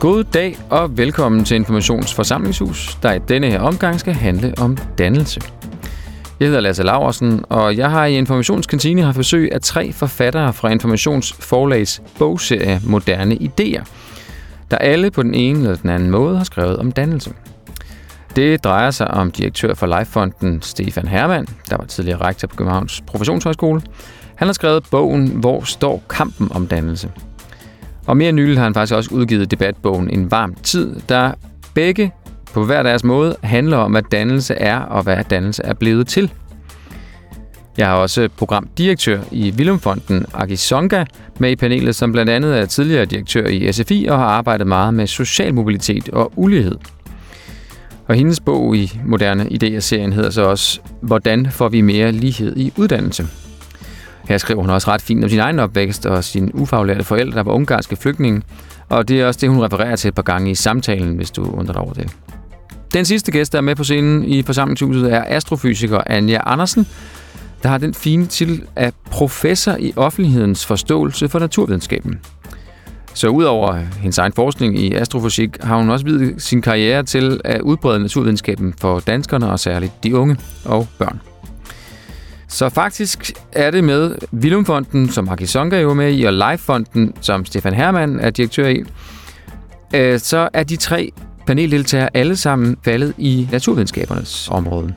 God dag og velkommen til Informationsforsamlingshus, der i denne her omgang skal handle om dannelse. Jeg hedder Lasse Laversen, og jeg har i Informationskantine haft besøg af tre forfattere fra Informationsforlags bogserie Moderne Ideer, der alle på den ene eller den anden måde har skrevet om dannelse. Det drejer sig om direktør for Lifefonden Stefan Hermann, der var tidligere rektor på Københavns Professionshøjskole. Han har skrevet bogen Hvor står kampen om dannelse? Og mere nyligt har han faktisk også udgivet debatbogen En varm tid, der begge på hver deres måde handler om, hvad dannelse er og hvad dannelse er blevet til. Jeg har også programdirektør i Vilumfonden, Aki Songa, med i panelet, som blandt andet er tidligere direktør i SFI og har arbejdet meget med social mobilitet og ulighed. Og hendes bog i Moderne Idéer-serien hedder så også Hvordan får vi mere lighed i uddannelse? Her skriver hun også ret fint om sin egen opvækst og sine ufaglærte forældre, der var ungarske flygtninge, og det er også det, hun refererer til et par gange i samtalen, hvis du undrer dig over det. Den sidste gæst, der er med på scenen i forsamlingshuset, er astrofysiker Anja Andersen, der har den fine titel af professor i offentlighedens forståelse for naturvidenskaben. Så udover hendes egen forskning i astrofysik, har hun også videt sin karriere til at udbrede naturvidenskaben for danskerne og særligt de unge og børn. Så faktisk er det med Vilumfonden, som Haki Sonka jo med i, og Lifefonden, som Stefan Hermann er direktør i, øh, så er de tre paneldeltagere alle sammen faldet i naturvidenskabernes område.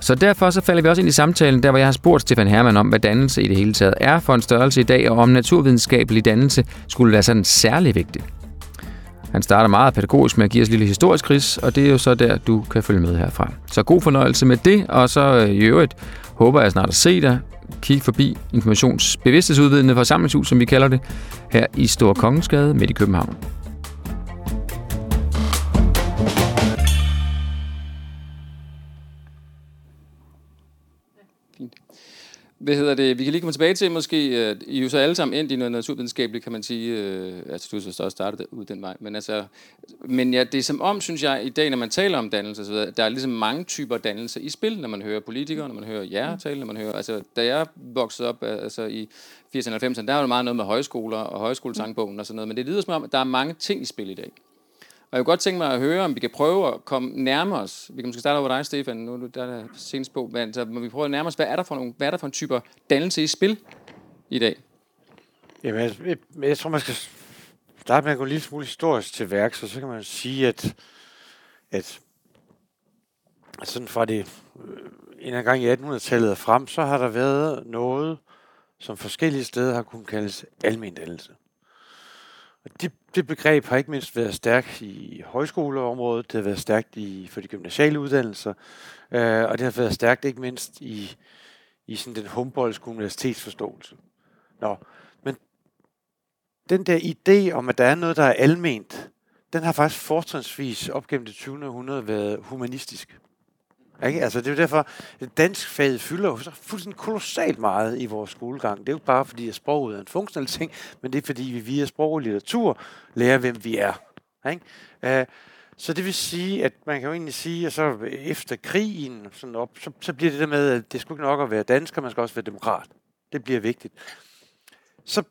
Så derfor så falder vi også ind i samtalen, der hvor jeg har spurgt Stefan Hermann om, hvad dannelse i det hele taget er for en størrelse i dag, og om naturvidenskabelig dannelse skulle være sådan særlig vigtig. Han starter meget pædagogisk med at give os et lille historisk kris, og det er jo så der, du kan følge med herfra. Så god fornøjelse med det, og så øh, i øvrigt håber jeg snart at se dig. Kig forbi informationsbevidsthedsudvidende forsamlingshus, som vi kalder det, her i Store Kongensgade midt i København. Hvad hedder det? Vi kan lige komme tilbage til måske, at I er jo så alle sammen endt i noget naturvidenskabeligt, kan man sige. Øh, altså, du så også startet ud den vej. Men, altså, men ja, det er som om, synes jeg, i dag, når man taler om dannelse, så der er ligesom mange typer dannelse i spil, når man hører politikere, når man hører jer tale, når man hører... Altså, da jeg voksede op altså, i 80'erne og 90'erne, der var det meget noget med højskoler og højskolesangbogen og sådan noget. Men det lyder som om, at der er mange ting i spil i dag. Og jeg kunne godt tænke mig at høre, om vi kan prøve at komme nærmere os. Vi kan måske starte over dig, Stefan. Nu der senest på. Men så må vi prøve at nærme os, hvad er der for, nogle, hvad er der for en type dannelse i spil i dag? Jamen, jeg, jeg tror, man skal starte med at gå en lille smule historisk til værk, så, så kan man sige, at, at sådan fra det øh, en gang i 1800-tallet frem, så har der været noget, som forskellige steder har kunnet kaldes almendannelse. Og det, det begreb har ikke mindst været stærkt i højskoleområdet, det har været stærkt i, for de gymnasiale uddannelser, øh, og det har været stærkt ikke mindst i, i sådan den Humboldtske universitetsforståelse. Nå, men den der idé om, at der er noget, der er alment, den har faktisk fortrinsvis op gennem det 20. århundrede været humanistisk. Ikke? Altså, det er jo derfor, at dansk fag fylder jo så fuldstændig kolossalt meget i vores skolegang. Det er jo bare fordi, at sproget er en funktionel ting, men det er fordi, vi via sprog og litteratur lærer, hvem vi er. Ikke? Uh, så det vil sige, at man kan jo egentlig sige, at så efter krigen, sådan op, så, så bliver det der med, at det skulle ikke nok at være dansker, man skal også være demokrat. Det bliver vigtigt. Så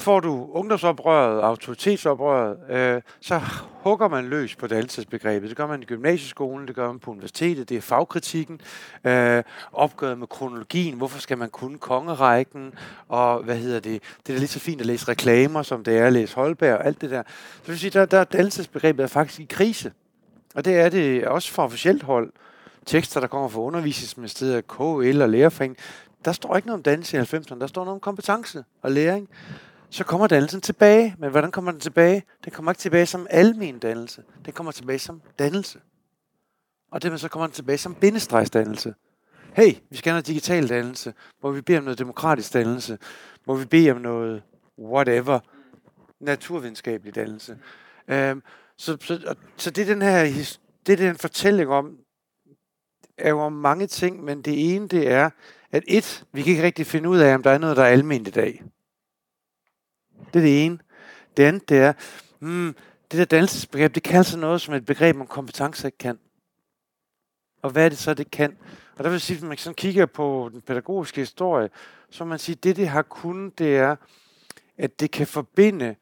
får du ungdomsoprøret, autoritetsoprøret, øh, så hugger man løs på dannelsesbegrebet. Det gør man i gymnasieskolen, det gør man på universitetet, det er fagkritikken, øh, opgøret med kronologien, hvorfor skal man kunne kongerækken, og hvad hedder det, det er lige så fint at læse reklamer, som det er at læse Holberg og alt det der. Så vil sige, der, der dannelsesbegrebet er faktisk i krise. Og det er det også fra officielt hold. Tekster, der kommer fra undervisningsministeriet, KL og lærerforeningen, der står ikke noget om dannelse i 90'erne, der står noget om kompetence og læring så kommer dannelsen tilbage. Men hvordan kommer den tilbage? Den kommer ikke tilbage som almen dannelse. Den kommer tilbage som dannelse. Og det så kommer den tilbage som bindestregsdannelse. Hey, vi skal have noget digital dannelse. Må vi bede om noget demokratisk dannelse? Må vi bede om noget whatever? Naturvidenskabelig dannelse. Øhm, så, så, så det er den her det er den fortælling om, er jo om mange ting, men det ene det er, at et, vi kan ikke rigtig finde ud af, om der er noget, der er almindeligt i dag. Det er det ene. Det andet, det er, mm, det der dannelsesbegreb, det kan altså noget, som et begreb om kompetence ikke kan. Og hvad er det så, det kan? Og der vil sige, at man sådan kigger på den pædagogiske historie, så man siger, at det, det har kunnet, det er, at det kan forbinde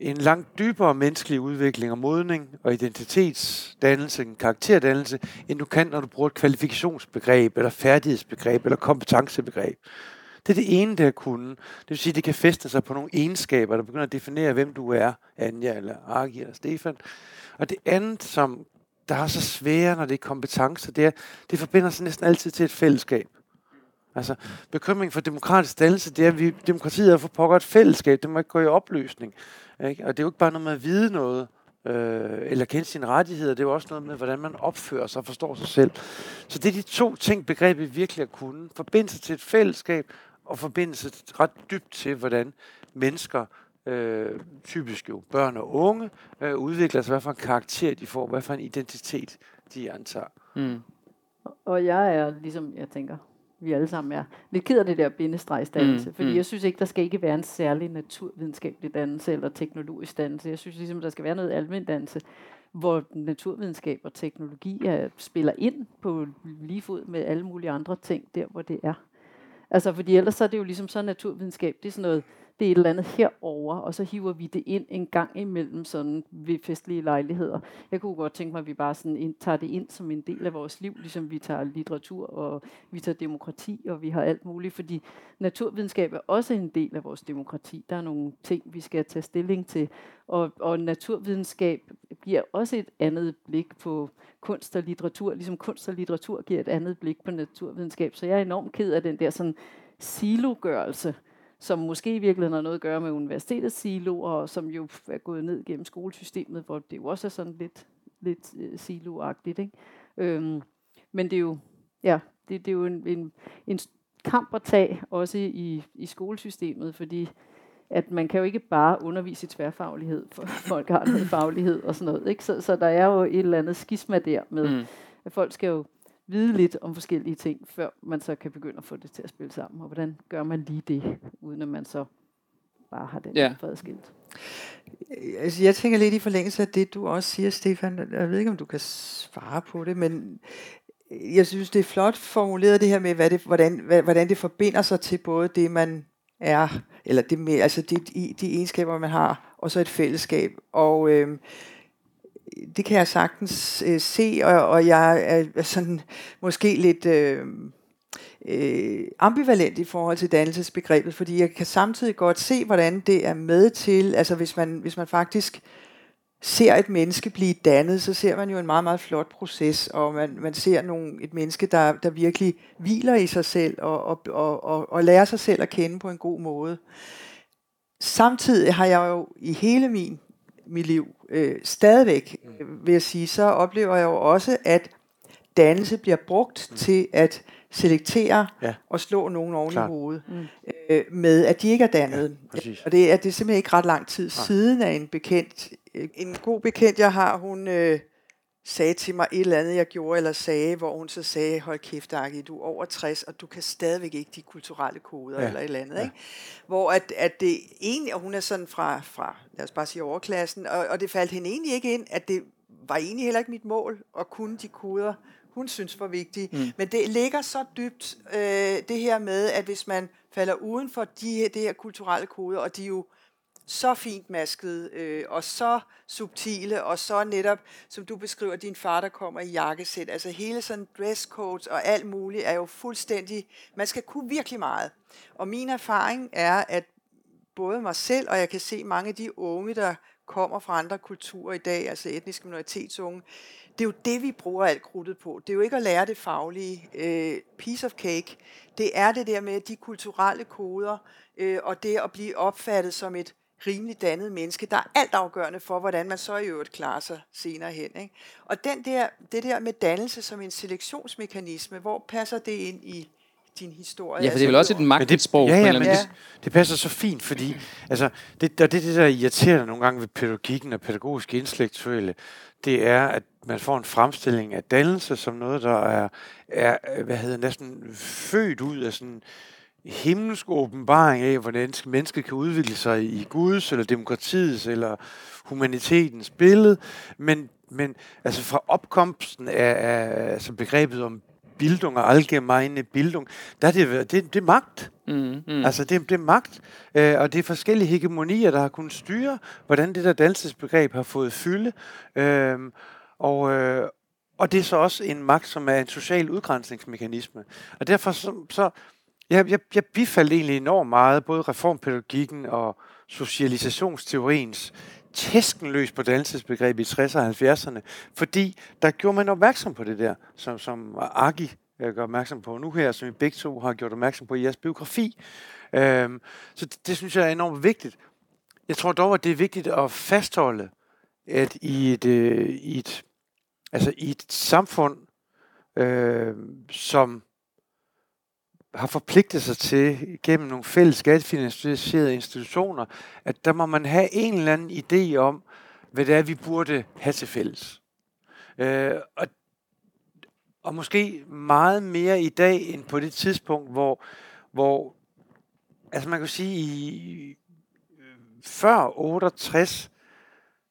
en langt dybere menneskelig udvikling og modning og identitetsdannelse, en karakterdannelse, end du kan, når du bruger et kvalifikationsbegreb, eller færdighedsbegreb, eller kompetencebegreb. Det er det ene, det at kunne. Det vil sige, at det kan feste sig på nogle egenskaber, der begynder at definere, hvem du er, Anja, eller Argi, eller Stefan. Og det andet, som der er så svære, når det er kompetencer, det er, det forbinder sig næsten altid til et fællesskab. Altså, bekymring for demokratisk dannelse, det er, at vi, demokratiet er for pokker et fællesskab, det må ikke gå i opløsning. Ikke? Og det er jo ikke bare noget med at vide noget, øh, eller kende sine rettigheder, det er jo også noget med, hvordan man opfører sig og forstår sig selv. Så det er de to ting, begrebet virkelig at kunne. Forbinde sig til et fællesskab, og forbinde sig ret dybt til, hvordan mennesker, øh, typisk jo børn og unge, øh, udvikler sig, hvad for en karakter de får, hvad for en identitet de antager. Mm. Og jeg er ligesom, jeg tænker, vi alle sammen er lidt ked af det der bindestregsdannelse, mm, fordi mm. jeg synes ikke, der skal ikke være en særlig naturvidenskabelig dannelse eller teknologisk dannelse. Jeg synes ligesom, der skal være noget almindelig dannelse, hvor naturvidenskab og teknologi er, spiller ind på lige fod med alle mulige andre ting, der hvor det er. Altså, fordi ellers så er det jo ligesom så naturvidenskab, det er sådan noget, det er et eller andet herover, og så hiver vi det ind en gang imellem sådan ved festlige lejligheder. Jeg kunne godt tænke mig, at vi bare sådan ind, tager det ind som en del af vores liv, ligesom vi tager litteratur, og vi tager demokrati, og vi har alt muligt, fordi naturvidenskab er også en del af vores demokrati. Der er nogle ting, vi skal tage stilling til, og, og naturvidenskab giver også et andet blik på kunst og litteratur, ligesom kunst og litteratur giver et andet blik på naturvidenskab. Så jeg er enormt ked af den der sådan silogørelse, som måske i virkeligheden har noget at gøre med universitetets silo, og som jo er gået ned gennem skolesystemet, hvor det jo også er sådan lidt, lidt uh, siloagtigt. Ikke? Øhm, men det er jo, ja, det, det er jo en, en, en kamp at tage, også i, i skolesystemet, fordi at man kan jo ikke bare undervise i tværfaglighed, for folk har noget faglighed og sådan noget. Ikke? Så, så der er jo et eller andet skisma der med, mm. at folk skal jo vide lidt om forskellige ting, før man så kan begynde at få det til at spille sammen. Og hvordan gør man lige det, uden at man så bare har den ja. fredskilt? Altså, jeg tænker lidt i forlængelse af det, du også siger, Stefan. Jeg ved ikke, om du kan svare på det, men jeg synes, det er flot formuleret det her med, hvad det, hvordan, hvad, hvordan det forbinder sig til både det, man er, eller det med, altså de, de, de egenskaber, man har, og så et fællesskab. Og øh, det kan jeg sagtens øh, se, og, og jeg er sådan måske lidt øh, øh, ambivalent i forhold til dannelsesbegrebet, fordi jeg kan samtidig godt se, hvordan det er med til, altså hvis man, hvis man faktisk ser et menneske blive dannet, så ser man jo en meget, meget flot proces, og man, man ser nogle, et menneske, der, der virkelig hviler i sig selv, og, og, og, og, og lærer sig selv at kende på en god måde. Samtidig har jeg jo i hele min mit liv. Øh, stadigvæk, mm. vil jeg sige, så oplever jeg jo også, at dannelse bliver brugt mm. til at selektere ja. og slå nogen oven Klar. i hovedet, mm. øh, med at de ikke er dannet. Ja, og det er, det er simpelthen ikke ret lang tid ja. siden, at en bekendt, øh, en god bekendt, jeg har, hun... Øh, sagde til mig et eller andet, jeg gjorde eller sagde, hvor hun så sagde, hold kæft, Aki, du er over 60, og du kan stadigvæk ikke de kulturelle koder ja. eller et eller andet. Ja. Ikke? Hvor at, at det egentlig, og hun er sådan fra, fra lad os bare sige overklassen, og, og det faldt hende egentlig ikke ind, at det var egentlig heller ikke mit mål at kunne de koder, hun synes var vigtige. Mm. Men det ligger så dybt, øh, det her med, at hvis man falder uden for de her, det her kulturelle koder, og de jo så fint masket, øh, og så subtile, og så netop, som du beskriver, din far, der kommer i jakkesæt. Altså hele sådan dresscodes og alt muligt er jo fuldstændig, man skal kunne virkelig meget. Og min erfaring er, at både mig selv, og jeg kan se mange af de unge, der kommer fra andre kulturer i dag, altså etniske minoritetsunge, det er jo det, vi bruger alt krudtet på. Det er jo ikke at lære det faglige øh, piece of cake. Det er det der med de kulturelle koder, øh, og det at blive opfattet som et rimelig dannet menneske, der er alt afgørende for, hvordan man så i øvrigt klarer sig senere hen. Ikke? Og den der, det der med dannelse som en selektionsmekanisme, hvor passer det ind i din historie? Ja, for det er vel også et magtsprog. Ja, ja, men det, det passer så fint, fordi altså, det, der, det, det, der irriterer nogle gange ved pædagogikken og pædagogisk intellektuelle, det er, at man får en fremstilling af dannelse som noget, der er, er hvad hedder, næsten født ud af sådan himmelsk åbenbaring af, hvordan mennesket kan udvikle sig i Guds, eller demokratiets, eller humanitetens billede, men, men altså fra opkomsten af, af altså begrebet om bildung og allgemeine bildung, der er det, det, det er magt. Mm, mm. Altså, det, det er magt, øh, og det er forskellige hegemonier, der har kunnet styre, hvordan det der dannelsesbegreb har fået fylde. Øh, og, øh, og det er så også en magt, som er en social udgrænsningsmekanisme. Og derfor så, så jeg, jeg, jeg bifaldt egentlig enormt meget, både reformpædagogikken og socialisationsteoriens tæskenløs på dannelsesbegrebet i 60'erne og 70'erne, fordi der gjorde man opmærksom på det der, som, som Agi øh, gør opmærksom på nu her, som I begge to har gjort opmærksom på i jeres biografi. Øhm, så det, det synes jeg er enormt vigtigt. Jeg tror dog, at det er vigtigt at fastholde, at i et, øh, i et, altså i et samfund, øh, som har forpligtet sig til gennem nogle fælles skattefinansierede institutioner, at der må man have en eller anden idé om, hvad det er, vi burde have til fælles. Øh, og, og måske meget mere i dag end på det tidspunkt, hvor, hvor altså man kan sige, i, før 68,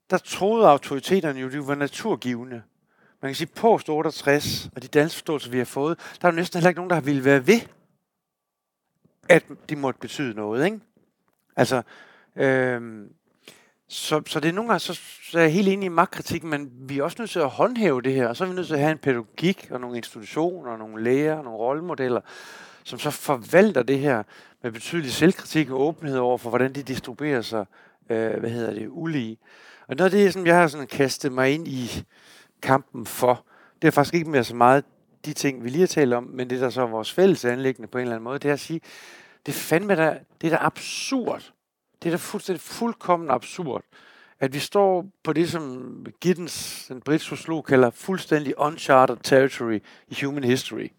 der troede autoriteterne jo, de var naturgivende. Man kan sige, post 68, og de danske forståelser, vi har fået, der er jo næsten heller ikke nogen, der har ville være ved at de måtte betyde noget, ikke? Altså, øh, så, så det er nogle gange, så, så er jeg helt enig i magtkritikken, men vi er også nødt til at håndhæve det her, og så er vi nødt til at have en pædagogik og nogle institutioner, og nogle læger, og nogle rollemodeller, som så forvalter det her med betydelig selvkritik og åbenhed over for, hvordan de distribuerer sig, øh, hvad hedder det, ulige. Og noget af det, som jeg har sådan kastet mig ind i kampen for, det er faktisk ikke mere så meget de ting, vi lige har talt om, men det der så er vores fælles anlæggende på en eller anden måde, det er at sige, det er fandme da, det er da absurd. Det er da fuldstændig fuldkommen absurd, at vi står på det, som Giddens, den britiske sociolog, kalder fuldstændig uncharted territory i human history.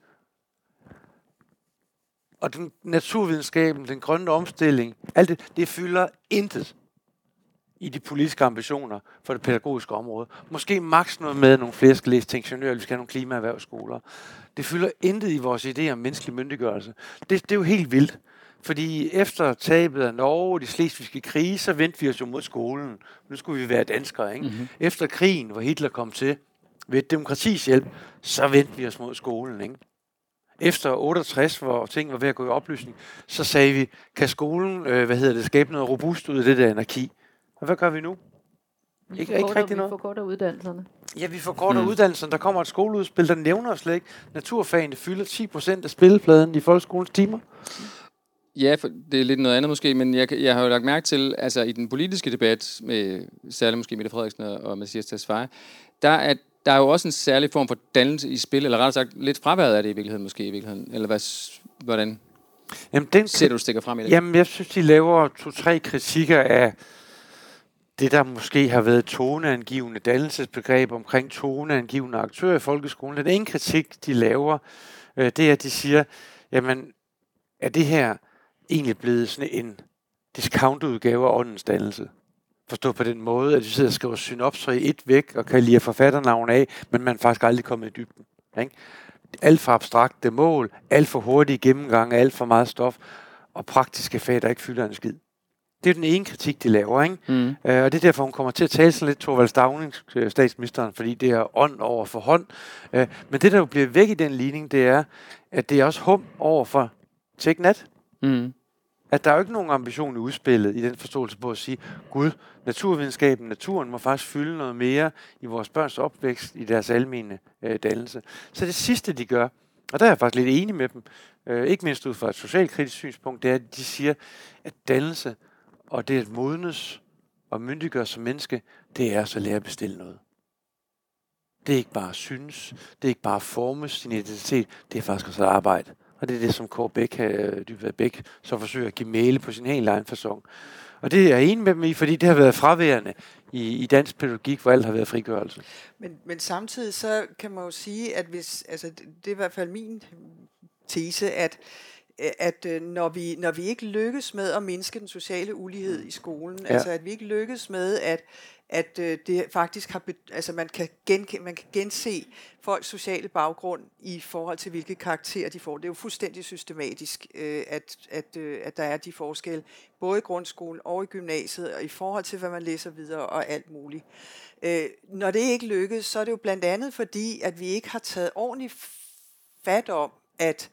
Og den naturvidenskaben, den grønne omstilling, alt det, det fylder intet i de politiske ambitioner for det pædagogiske område. Måske maks noget med nogle flere skal læse til ingeniør, vi skal have nogle klimaerhvervsskoler. Det fylder intet i vores idé om menneskelig myndiggørelse. Det, det er jo helt vildt. Fordi efter tabet af Norge, de slesvigske krige, så vendte vi os jo mod skolen. Nu skulle vi være danskere, ikke? Mm-hmm. Efter krigen, hvor Hitler kom til, ved et demokratis hjælp, så vendte vi os mod skolen, ikke? Efter 68, hvor ting var ved at gå i oplysning, så sagde vi, kan skolen, øh, hvad hedder det, skabe noget robust ud af det der anarki? Og hvad gør vi nu? Vi ikke, ikke rigtig noget. Vi forkorter uddannelserne. Ja, vi forkorter mm. uddannelserne. Der kommer et skoleudspil, der nævner slet ikke. Naturfagene fylder 10% af spillepladen i folkeskolens timer. Ja, for det er lidt noget andet måske, men jeg, jeg har jo lagt mærke til, altså i den politiske debat, med særligt måske Mette Frederiksen og Mathias Tesfaye, der er, der er jo også en særlig form for dannelse i spil, eller rettere sagt lidt fraværet af det i virkeligheden måske i virkeligheden, eller hvad, hvordan jamen, den, ser du stikker frem i det? Jamen, jeg synes, de laver to-tre kritikker af det, der måske har været toneangivende dannelsesbegreb omkring toneangivende aktører i folkeskolen. Den ene kritik, de laver, øh, det er, at de siger, jamen, er det her egentlig blevet sådan en discountudgave af åndens dannelse? Forstå på den måde, at vi sidder og skriver synopser i et væk, og kan lide forfatternavn af, men man er faktisk aldrig kommet i dybden. Ikke? Alt for abstrakte mål, alt for hurtige gennemgang, alt for meget stof, og praktiske fag, der ikke fylder en skid. Det er den ene kritik, de laver, ikke? Mm. Øh, og det er derfor, hun kommer til at tale sådan lidt Torvald Stavning, øh, statsministeren, fordi det er ånd over for hånd. Øh, men det, der jo bliver væk i den ligning, det er, at det er også hum over for TechNet. Mm. At der er jo ikke nogen ambition i udspillet i den forståelse på at sige, Gud, naturvidenskaben, naturen må faktisk fylde noget mere i vores børns opvækst, i deres almene øh, dannelse. Så det sidste, de gør, og der er jeg faktisk lidt enig med dem, øh, ikke mindst ud fra et socialkritisk synspunkt, det er, at de siger, at dannelse og det at modnes og myndiggøre som menneske, det er så at lære at bestille noget. Det er ikke bare at synes, det er ikke bare at forme sin identitet, det er faktisk også at arbejde. Og det er det, som Kåre Bæk, øh, Dybvad Bæk, så forsøger at give male på sin helt egen fasong. Og det er jeg enig med dem i, fordi det har været fraværende i, i dansk pædagogik, hvor alt har været frigørelse. Men, men samtidig så kan man jo sige, at hvis, altså det, er i hvert fald min tese, at at øh, når vi når vi ikke lykkes med at mindske den sociale ulighed i skolen, ja. altså at vi ikke lykkes med at at øh, det faktisk har altså man kan gen, man kan gense folks sociale baggrund i forhold til hvilke karakterer de får. Det er jo fuldstændig systematisk øh, at at øh, at der er de forskelle både i grundskolen og i gymnasiet og i forhold til hvad man læser videre og alt muligt. Øh, når det ikke lykkes, så er det jo blandt andet fordi at vi ikke har taget ordentligt fat om at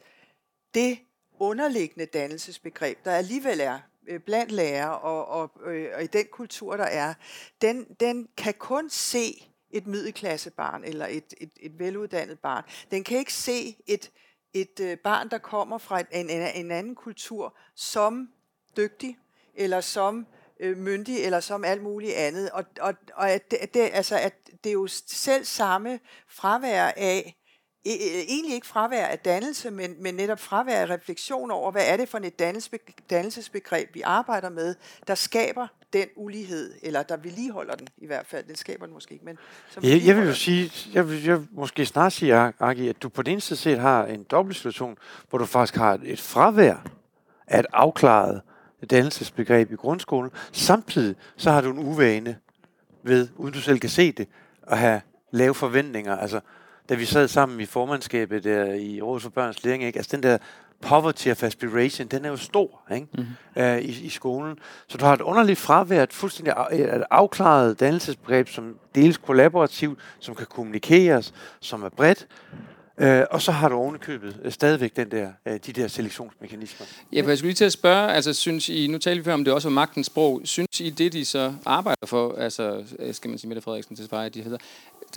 det underliggende dannelsesbegreb, der alligevel er Øh, blandt lærere og, og, øh, og i den kultur, der er, den, den kan kun se et middelklassebarn eller et, et, et veluddannet barn. Den kan ikke se et, et øh, barn, der kommer fra en, en, en anden kultur som dygtig eller som øh, myndig eller som alt muligt andet. Og, og, og at, det, det, altså, at det er jo selv samme fravær af egentlig ikke fravær af dannelse, men, men netop fravær af refleksion over, hvad er det for et dannelsesbegreb, vi arbejder med, der skaber den ulighed, eller der vedligeholder den i hvert fald. Den skaber den måske ikke, men som jeg, jeg vil jo sige, jeg vil, jeg måske snart sige, Agi, at du på den ene side har en dobbelt situation, hvor du faktisk har et fravær af et afklaret dannelsesbegreb i grundskolen. Samtidig så har du en uvane ved, uden du selv kan se det, at have lave forventninger. Altså, da vi sad sammen i formandskabet der i Rådet for Børns Læring, ikke? altså den der poverty of aspiration, den er jo stor ikke? Mm-hmm. Uh, i, i skolen. Så du har et underligt fravær, et fuldstændig af, et afklaret dannelsesbegreb, som deles kollaborativt, som kan kommunikeres, som er bredt, Øh, og så har du ovenikøbet øh, stadigvæk den der, øh, de der selektionsmekanismer. Ja, for jeg skulle lige til at spørge, altså synes I, nu taler vi før om det også var magtens sprog, synes I det, de så arbejder for, altså øh, skal man sige Mette Frederiksen til Sverige, de hedder,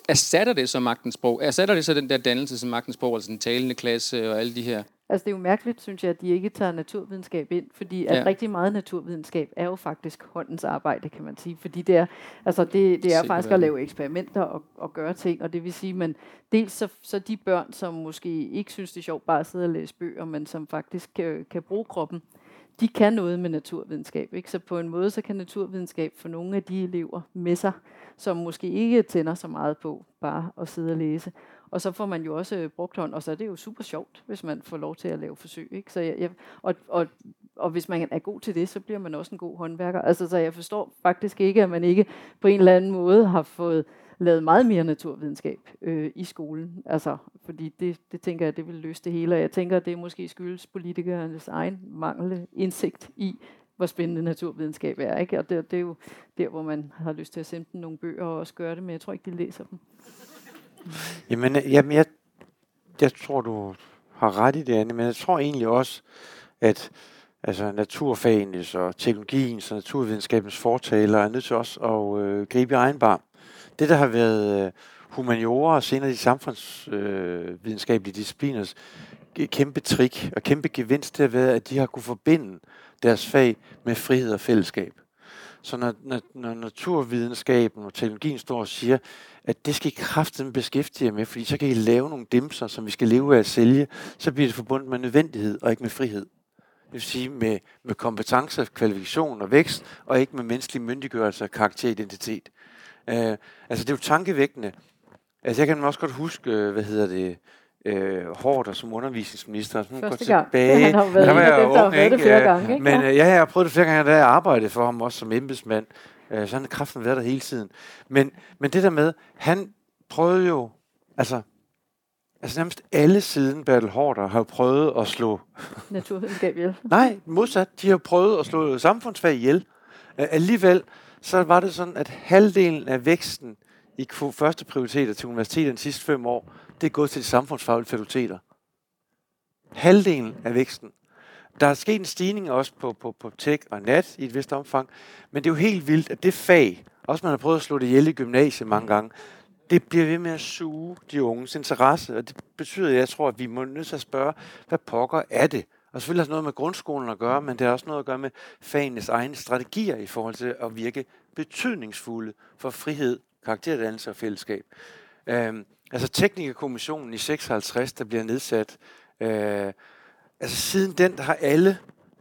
erstatter det så magtens sprog? Erstatter det så den der dannelse som magtens sprog, altså den talende klasse og alle de her Altså det er jo mærkeligt, synes jeg, at de ikke tager naturvidenskab ind, fordi at ja. rigtig meget naturvidenskab er jo faktisk håndens arbejde, kan man sige. Fordi det er, altså det, det er faktisk at lave eksperimenter og, og gøre ting, og det vil sige, men dels så, så de børn, som måske ikke synes, det er sjovt bare at sidde og læse bøger, men som faktisk kan, kan bruge kroppen, de kan noget med naturvidenskab. Ikke? Så på en måde, så kan naturvidenskab få nogle af de elever med sig, som måske ikke tænder så meget på bare at sidde og læse. Og så får man jo også øh, brugt hånd, og så er det jo super sjovt, hvis man får lov til at lave forsøg. Ikke? Så jeg, jeg, og, og, og hvis man er god til det, så bliver man også en god håndværker. Altså, så jeg forstår faktisk ikke, at man ikke på en eller anden måde har fået lavet meget mere naturvidenskab øh, i skolen. Altså, fordi det, det tænker jeg, det vil løse det hele. Og jeg tænker, at det måske skyldes politikernes egen manglende indsigt i, hvor spændende naturvidenskab er. Ikke? Og det, det er jo der, hvor man har lyst til at sende dem nogle bøger og også gøre det, men jeg tror ikke, de læser dem. Jamen, øh, jamen jeg, jeg tror, du har ret i det, Anne, men jeg tror egentlig også, at altså, naturfagenes og teknologiens og naturvidenskabens fortalere er nødt til også at øh, gribe i egen bar. Det, der har været øh, humaniora og senere de samfundsvidenskabelige øh, discipliners kæmpe trick og kæmpe gevinst, det har været, at de har kunne forbinde deres fag med frihed og fællesskab. Så når, når, når naturvidenskaben og teknologien står og siger, at det skal I kraften beskæftige jer med, fordi så kan I lave nogle dimser, som vi skal leve af at sælge, så bliver det forbundet med nødvendighed og ikke med frihed. Det vil sige med, med kompetence, kvalifikation og vækst, og ikke med menneskelig myndiggørelse, karakter og identitet. Uh, øh, altså det er jo tankevækkende. Altså jeg kan også godt huske, øh, hvad hedder det, øh, hårdt som undervisningsminister. Så Første gang. Tilbage. Ja, han har været der var jeg dem, ung, ikke? det flere gange. Ikke? Men øh, ja, jeg har prøvet det flere gange, da jeg arbejdede for ham også som embedsmand. Øh, så han kraften været der hele tiden. Men, men det der med, han prøvede jo, altså, altså nærmest alle siden Bertel Hårder har prøvet at slå... Naturvidenskab ihjel. Nej, modsat. De har prøvet at slå samfundsfag ihjel. Øh, alligevel, så var det sådan, at halvdelen af væksten i første prioriteter til universitetet de sidste fem år, det er gået til de samfundsfaglige fakulteter. Halvdelen af væksten. Der er sket en stigning også på, på, på tech og nat i et vist omfang, men det er jo helt vildt, at det fag, også man har prøvet at slå det ihjel i gymnasiet mange gange, det bliver ved med at suge de unges interesse, og det betyder, at jeg tror, at vi må nødt til at spørge, hvad pokker er det? Og selvfølgelig har det noget med grundskolen at gøre, men det har også noget at gøre med fagenes egne strategier i forhold til at virke betydningsfulde for frihed, karakterdannelse og fællesskab. Øhm, altså teknikerkommissionen i 56, der bliver nedsat, øh, altså siden den, der har alle,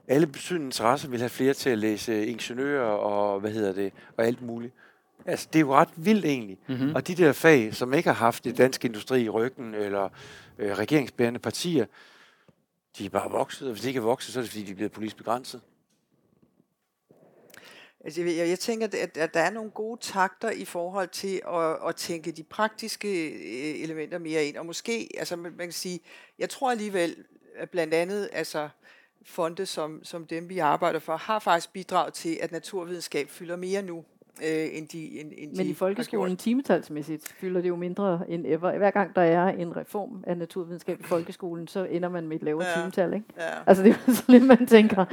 alle betydende interesser vil have flere til at læse ingeniører og, hvad hedder det, og alt muligt. Altså, det er jo ret vildt egentlig. Mm-hmm. Og de der fag, som ikke har haft det danske industri i ryggen, eller øh, regeringsbærende partier, de er bare vokset, og hvis de ikke er vokset, så er det fordi, de er blevet politisk begrænset. Altså, jeg, jeg tænker, at, at der er nogle gode takter i forhold til at, at tænke de praktiske øh, elementer mere ind. Og måske, altså man kan sige, jeg tror alligevel, at blandt andet altså, fonde som, som dem, vi arbejder for, har faktisk bidraget til, at naturvidenskab fylder mere nu, øh, end de, end, end Men de i folkeskolen timetalsmæssigt fylder det jo mindre end ever. Hver gang der er en reform af naturvidenskab i folkeskolen, så ender man med et lavere Ja. timetal. Ikke? Ja. Altså det er jo så lidt, man tænker,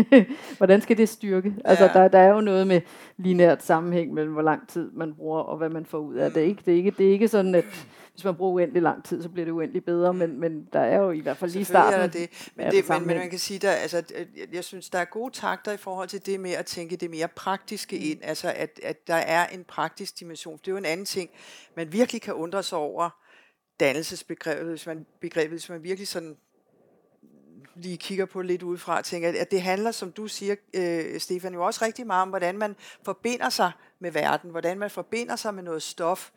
hvordan skal det styrke? Altså Ja. der, der er jo noget med lineært sammenhæng mellem, hvor lang tid man bruger, og hvad man får ud af det. Ikke? Det, er ikke, det er ikke sådan, at hvis man bruger uendelig lang tid, så bliver det uendelig bedre, men, men der er jo i hvert fald lige starten. er det. Men, det, men, men man kan sige, der, altså, jeg, synes, der er gode takter i forhold til det med at tænke det mere praktiske Mm. ind. Altså, at, at der er en praktisk dimension. Det er jo en anden ting, man virkelig kan undre sig over dannelsesbegrebet, hvis man, begrebet, hvis man virkelig sådan lige kigger på lidt udefra, og tænker, at det handler, som du siger, øh, Stefan, jo også rigtig meget om, hvordan man forbinder sig med verden, hvordan man forbinder sig med noget stof.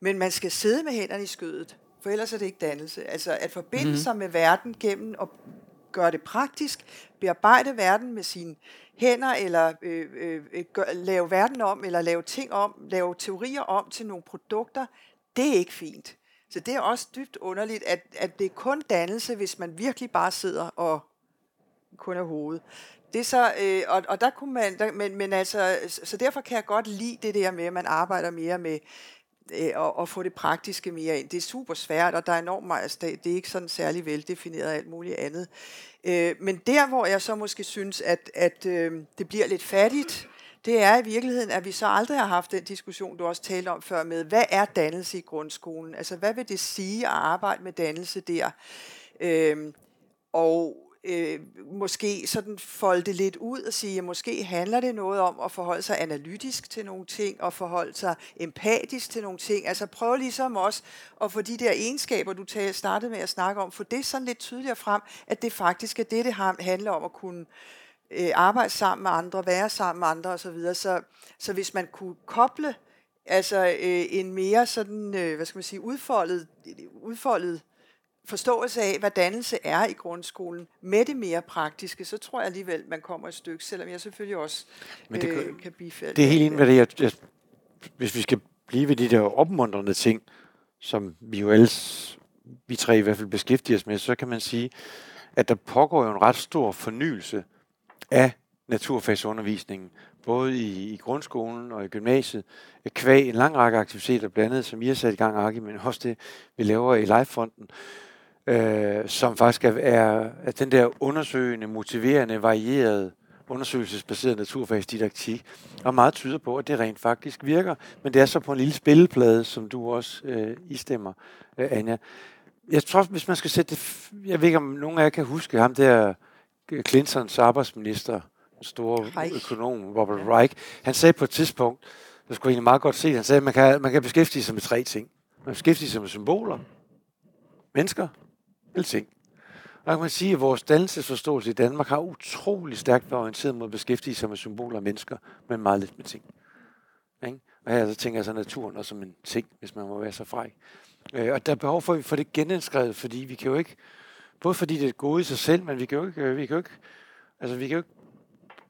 Men man skal sidde med hænderne i skødet, for ellers er det ikke dannelse. Altså at forbinde mm-hmm. sig med verden gennem at gøre det praktisk, bearbejde verden med sine hænder, eller øh, øh, øh, gør, lave verden om, eller lave ting om, lave teorier om til nogle produkter, det er ikke fint. Så det er også dybt underligt, at, at det er kun dannelse, hvis man virkelig bare sidder og kun er hovedet. Det så, øh, og, og der kunne man, der, men, men altså, så derfor kan jeg godt lide det der med, at man arbejder mere med Øh, og, og få det praktiske mere ind. Det er super svært, og der er enormt meget, altså, det er ikke sådan særlig veldefineret og alt muligt andet. Øh, men der, hvor jeg så måske synes, at, at øh, det bliver lidt fattigt, det er i virkeligheden, at vi så aldrig har haft den diskussion, du også talte om før med, hvad er dannelse i grundskolen? Altså, hvad vil det sige at arbejde med dannelse der? Øh, og øh, måske sådan folde det lidt ud og sige, at måske handler det noget om at forholde sig analytisk til nogle ting, og forholde sig empatisk til nogle ting. Altså prøv ligesom også at få de der egenskaber, du tager, startede med at snakke om, få det sådan lidt tydeligere frem, at det faktisk er det, det handler om at kunne øh, arbejde sammen med andre, være sammen med andre osv. Så, så hvis man kunne koble altså øh, en mere sådan, øh, hvad skal man sige, udfoldet, udfoldet forståelse af, hvad dannelse er i grundskolen, med det mere praktiske, så tror jeg alligevel, man kommer et stykke, selvom jeg selvfølgelig også Men det øh, kan- bifalde. Det er helt enig med det. Jeg, jeg, hvis vi skal blive ved de der opmuntrende ting, som vi jo ellers, vi tre i hvert fald beskæftiger os med, så kan man sige, at der pågår jo en ret stor fornyelse af naturfagsundervisningen, både i, i grundskolen og i gymnasiet, kvæg en lang række aktiviteter, blandt andet, som I har sat i gang, Arki, men også det, vi laver i Livefonden, øh, som faktisk er, er, er den der undersøgende, motiverende, varierede, undersøgelsesbaseret naturfagsdidaktik, og meget tyder på, at det rent faktisk virker. Men det er så på en lille spilleplade, som du også øh, istemmer, øh, Anja. Jeg tror, hvis man skal sætte det... Jeg ved ikke, om nogen af jer kan huske ham der øh, Clintons arbejdsminister, den store Reich. økonom, Robert Reich. Han sagde på et tidspunkt, det skulle egentlig meget godt se, han sagde, at man kan, man kan beskæftige sig med tre ting. Man kan beskæftige sig med symboler, mennesker eller ting. Og kan man sige, at vores dannelsesforståelse i Danmark har utrolig stærkt været orienteret mod at beskæftige sig med symboler og mennesker, men meget lidt med ting. Ikke? Og her så tænker jeg så naturen også som en ting, hvis man må være så fræk. Øh, og der er behov for, at vi får det genindskrevet, fordi vi kan jo ikke, både fordi det er gode i sig selv, men vi kan jo ikke, øh, vi kan jo ikke, altså vi kan jo ikke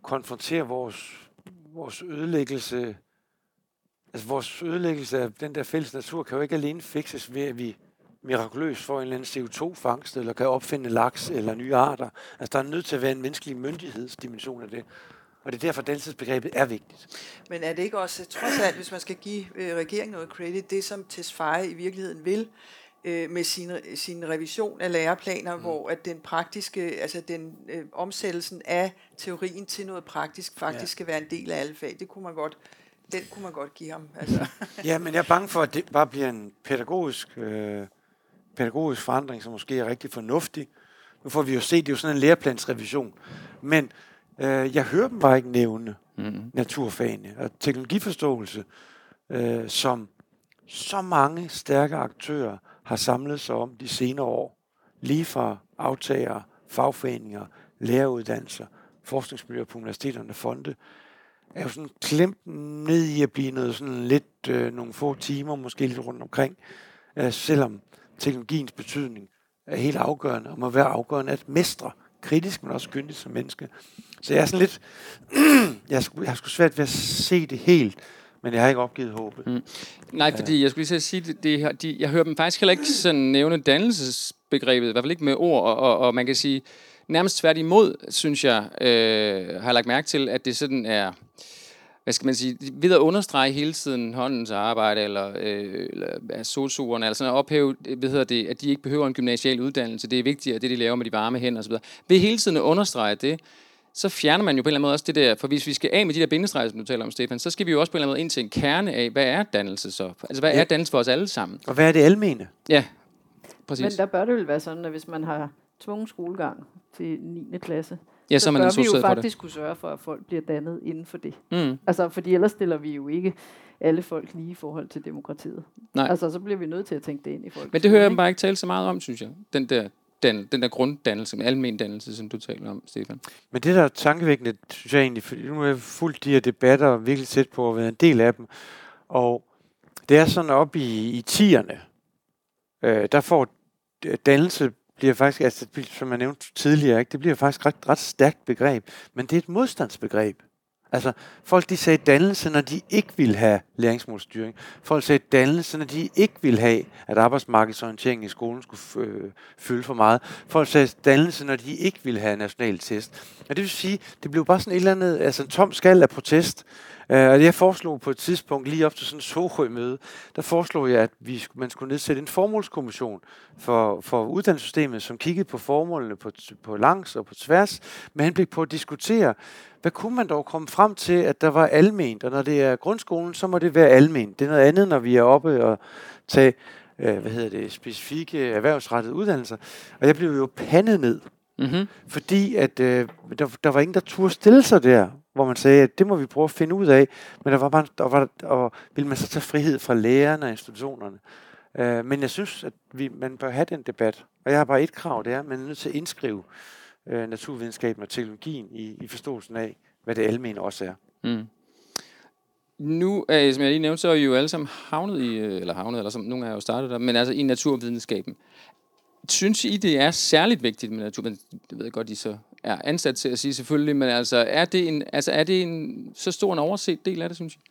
konfrontere vores, vores ødelæggelse, altså vores ødelæggelse af den der fælles natur kan jo ikke alene fikses ved, at vi mirakuløst får en eller anden CO2-fangst, eller kan opfinde laks eller nye arter. Altså, der er nødt til at være en menneskelig myndighedsdimension af det. Og det er derfor, dannelsesbegrebet er vigtigt. Men er det ikke også, trods alt, hvis man skal give øh, regeringen noget credit, det som Tesfaye i virkeligheden vil, øh, med sin, sin revision af læreplaner, mm. hvor at den praktiske, altså den øh, omsættelsen af teorien til noget praktisk, faktisk ja. skal være en del af alle fag. Det kunne man godt, den kunne man godt give ham. Altså. Ja, men jeg er bange for, at det bare bliver en pædagogisk, øh, pædagogisk forandring, som måske er rigtig fornuftig. Nu får vi jo set, det er jo sådan en læreplansrevision. Men øh, jeg hører dem bare ikke nævne Mm. naturfagene og teknologiforståelse, øh, som så mange stærke aktører har samlet sig om de senere år. Lige fra aftagere, fagforeninger, læreruddannelser, forskningsmiljøer på universiteterne, fonde, er jo sådan klemt ned i at blive noget sådan lidt, øh, nogle få timer, måske lidt rundt omkring, øh, selvom teknologiens betydning er helt afgørende, og må være afgørende at mestre, kritisk, men også kyndigt som menneske. Så jeg er sådan lidt, jeg har sgu- jeg har sgu svært ved at se det helt, men jeg har ikke opgivet håbet. Mm. Nej, fordi jeg skulle lige sige, det, det, her- de, jeg hører dem faktisk heller ikke sådan nævne dannelsesbegrebet, i hvert fald ikke med ord, og, og, og man kan sige, nærmest tværtimod, synes jeg, øh, har jeg lagt mærke til, at det sådan er, hvad skal man sige, ved at understrege hele tiden håndens arbejde, eller, øh, eller solsuerne, eller sådan at ophæve, hvad hedder det, at de ikke behøver en gymnasial uddannelse, det er vigtigere, det de laver med de varme hænder osv. Ved hele tiden at understrege det, så fjerner man jo på en eller anden måde også det der, for hvis vi skal af med de der bindestreger, som du taler om, Stefan, så skal vi jo også på en eller anden måde ind til en kerne af, hvad er dannelse så? Altså, hvad ja. er dannelse for os alle sammen? Og hvad er det almene? Ja, præcis. Men der bør det vel være sådan, at hvis man har tvungen skolegang til 9. klasse, ja, så, så man bør vi jo faktisk kunne sørge for, at folk bliver dannet inden for det. Mm. Altså, fordi ellers stiller vi jo ikke alle folk lige i forhold til demokratiet. Nej. Altså, så bliver vi nødt til at tænke det ind i folk. Men det hører jeg bare ikke tale så meget om, synes jeg. Den der den, den der grunddannelse, med almen dannelse, som du taler om, Stefan. Men det der er tankevækkende, synes jeg egentlig, fordi nu har jeg fulgt de her debatter virkelig tæt på at være en del af dem, og det er sådan op i, i tierne, øh, der får dannelse bliver faktisk, altså, som jeg nævnte tidligere, ikke, det bliver faktisk ret, ret stærkt begreb, men det er et modstandsbegreb. Altså, folk de sagde dannelse, når de ikke ville have læringsmålstyring. Folk sagde dannelse, når de ikke ville have, at arbejdsmarkedsorienteringen i skolen skulle øh, fylde for meget. Folk sagde dannelse, når de ikke ville have national test. Og det vil sige, det blev bare sådan et eller andet, altså en tom skal af protest. Uh, og jeg foreslog på et tidspunkt, lige op til sådan en Sohøj-møde, der foreslog jeg, at vi, man skulle nedsætte en formålskommission for, for uddannelsessystemet, som kiggede på formålene på, på langs og på tværs, med henblik på at diskutere, hvad kunne man dog komme frem til, at der var alment, og når det er grundskolen, så må det være alment. Det er noget andet, når vi er oppe og tage øh, hvad hedder det, specifikke erhvervsrettede uddannelser. Og jeg blev jo pandet ned, mm-hmm. fordi at øh, der, der var ingen, der turde stille sig der, hvor man sagde, at det må vi prøve at finde ud af, men der var bare, der var, og ville man så tage frihed fra lærerne og institutionerne. Øh, men jeg synes, at vi, man bør have den debat, og jeg har bare et krav, det er, at man er nødt til at indskrive øh, naturvidenskaben og teknologien i, i forståelsen af, hvad det almene også er. Mm. Nu, øh, som jeg lige nævnte, så er I jo alle sammen havnet i, øh, eller havnet, eller som nogle af jer jo startet der, men altså i naturvidenskaben. Synes I, det er særligt vigtigt med naturvidenskaben? Det ved jeg godt, I så er ansat til at sige selvfølgelig, men altså er det en, altså, er det en så stor en overset del af det, synes jeg?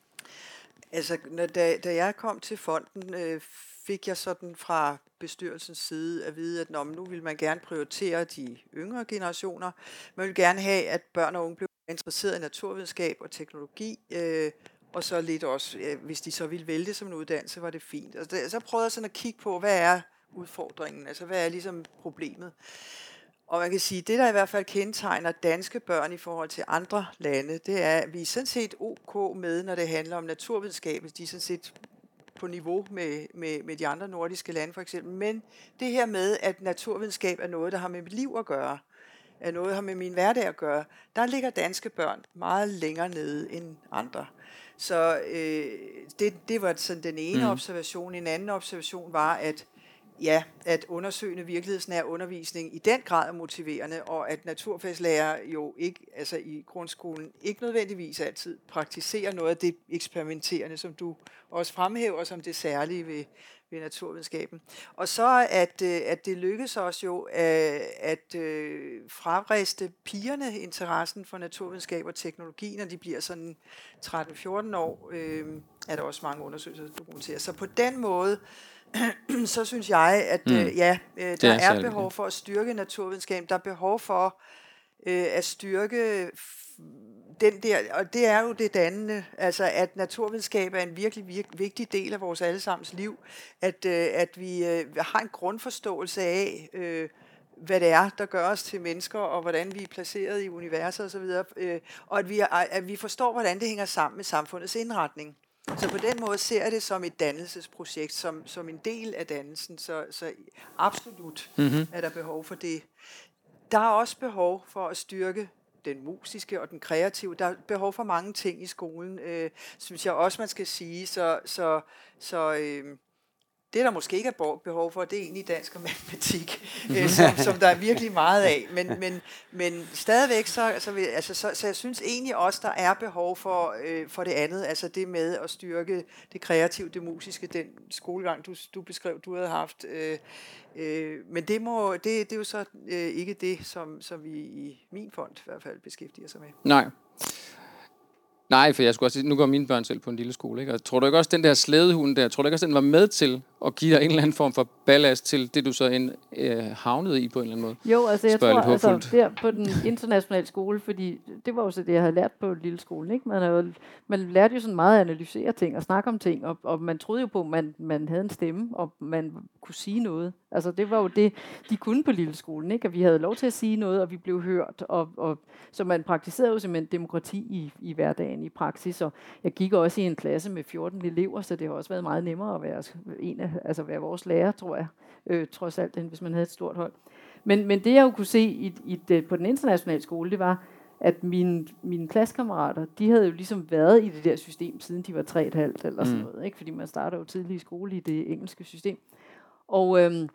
Altså, når, da, da jeg kom til fonden, øh, fik jeg sådan fra bestyrelsens side at vide, at nu vil man gerne prioritere de yngre generationer. Man vil gerne have, at børn og unge bliver interesseret i naturvidenskab og teknologi, øh, og så lidt også, øh, hvis de så ville vælge det som en uddannelse, var det fint. Og det, så prøvede jeg sådan at kigge på, hvad er udfordringen, altså hvad er ligesom problemet. Og man kan sige, det der i hvert fald kendetegner danske børn i forhold til andre lande, det er, at vi er sådan set ok med, når det handler om naturvidenskab. De er sådan set på niveau med, med, med de andre nordiske lande for eksempel. Men det her med, at naturvidenskab er noget, der har med mit liv at gøre, er noget, der har med min hverdag at gøre, der ligger danske børn meget længere nede end andre. Så øh, det, det var sådan den ene mm. observation. En anden observation var, at ja, at undersøgende virkelighedsnær undervisning i den grad er motiverende, og at naturfagslærer jo ikke, altså i grundskolen, ikke nødvendigvis altid praktiserer noget af det eksperimenterende, som du også fremhæver som det særlige ved, ved naturvidenskaben. Og så at, øh, at det lykkes os jo øh, at, øh, at fravriste pigerne interessen for naturvidenskab og teknologi, når de bliver sådan 13-14 år, øh, er der også mange undersøgelser, der dokumenterer. Så på den måde, så synes jeg, at mm. øh, ja, øh, der er, er behov for at styrke naturvidenskab. Der er behov for øh, at styrke den der, og det er jo det dannende, altså at naturvidenskab er en virkelig, virkelig vigtig del af vores allesammens liv, at, øh, at vi øh, har en grundforståelse af, øh, hvad det er, der gør os til mennesker, og hvordan vi er placeret i universet osv., øh, og at vi, at vi forstår, hvordan det hænger sammen med samfundets indretning. Så på den måde ser jeg det som et dannelsesprojekt, som, som en del af dannelsen, så, så absolut mm-hmm. er der behov for det. Der er også behov for at styrke den musiske og den kreative. Der er behov for mange ting i skolen, øh, synes jeg også, man skal sige. Så, så, så øh, det, der måske ikke er behov for, det er egentlig dansk og matematik, øh, som, som der er virkelig meget af. Men, men, men stadigvæk, så, så, vil, altså, så, så jeg synes egentlig også, der er behov for, øh, for det andet. Altså det med at styrke det kreative, det musiske, den skolegang, du, du beskrev, du havde haft. Øh, øh, men det, må, det, det er jo så øh, ikke det, som, som vi i min fond i hvert fald beskæftiger sig med. Nej. Nej, for jeg skulle også nu går mine børn selv på en lille skole, ikke? Og tror du ikke også, den der slædehund der, tror du ikke også, den var med til at give dig en eller anden form for ballast til det, du så en, øh, havnede i på en eller anden måde? Jo, altså jeg Spørger tror, altså der på den internationale skole, fordi det var jo så det, jeg havde lært på lille skole, ikke? Man, havde, man lærte jo sådan meget at analysere ting og snakke om ting, og, og man troede jo på, at man, man havde en stemme, og man kunne sige noget. Altså det var jo det, de kunne på lille skolen, ikke? At vi havde lov til at sige noget, og vi blev hørt, og, og så man praktiserede jo simpelthen demokrati i, i hverdagen, i praksis, og jeg gik også i en klasse med 14 elever, så det har også været meget nemmere at være en af, altså være vores lærer, tror jeg, øh, trods alt, end hvis man havde et stort hold. Men, men det jeg jo kunne se i, i det, på den internationale skole, det var, at mine, mine klassekammerater, de havde jo ligesom været i det der system, siden de var 3,5 eller sådan Mm. noget, ikke? fordi man starter jo tidlig i skole i det engelske system. Og, øhm,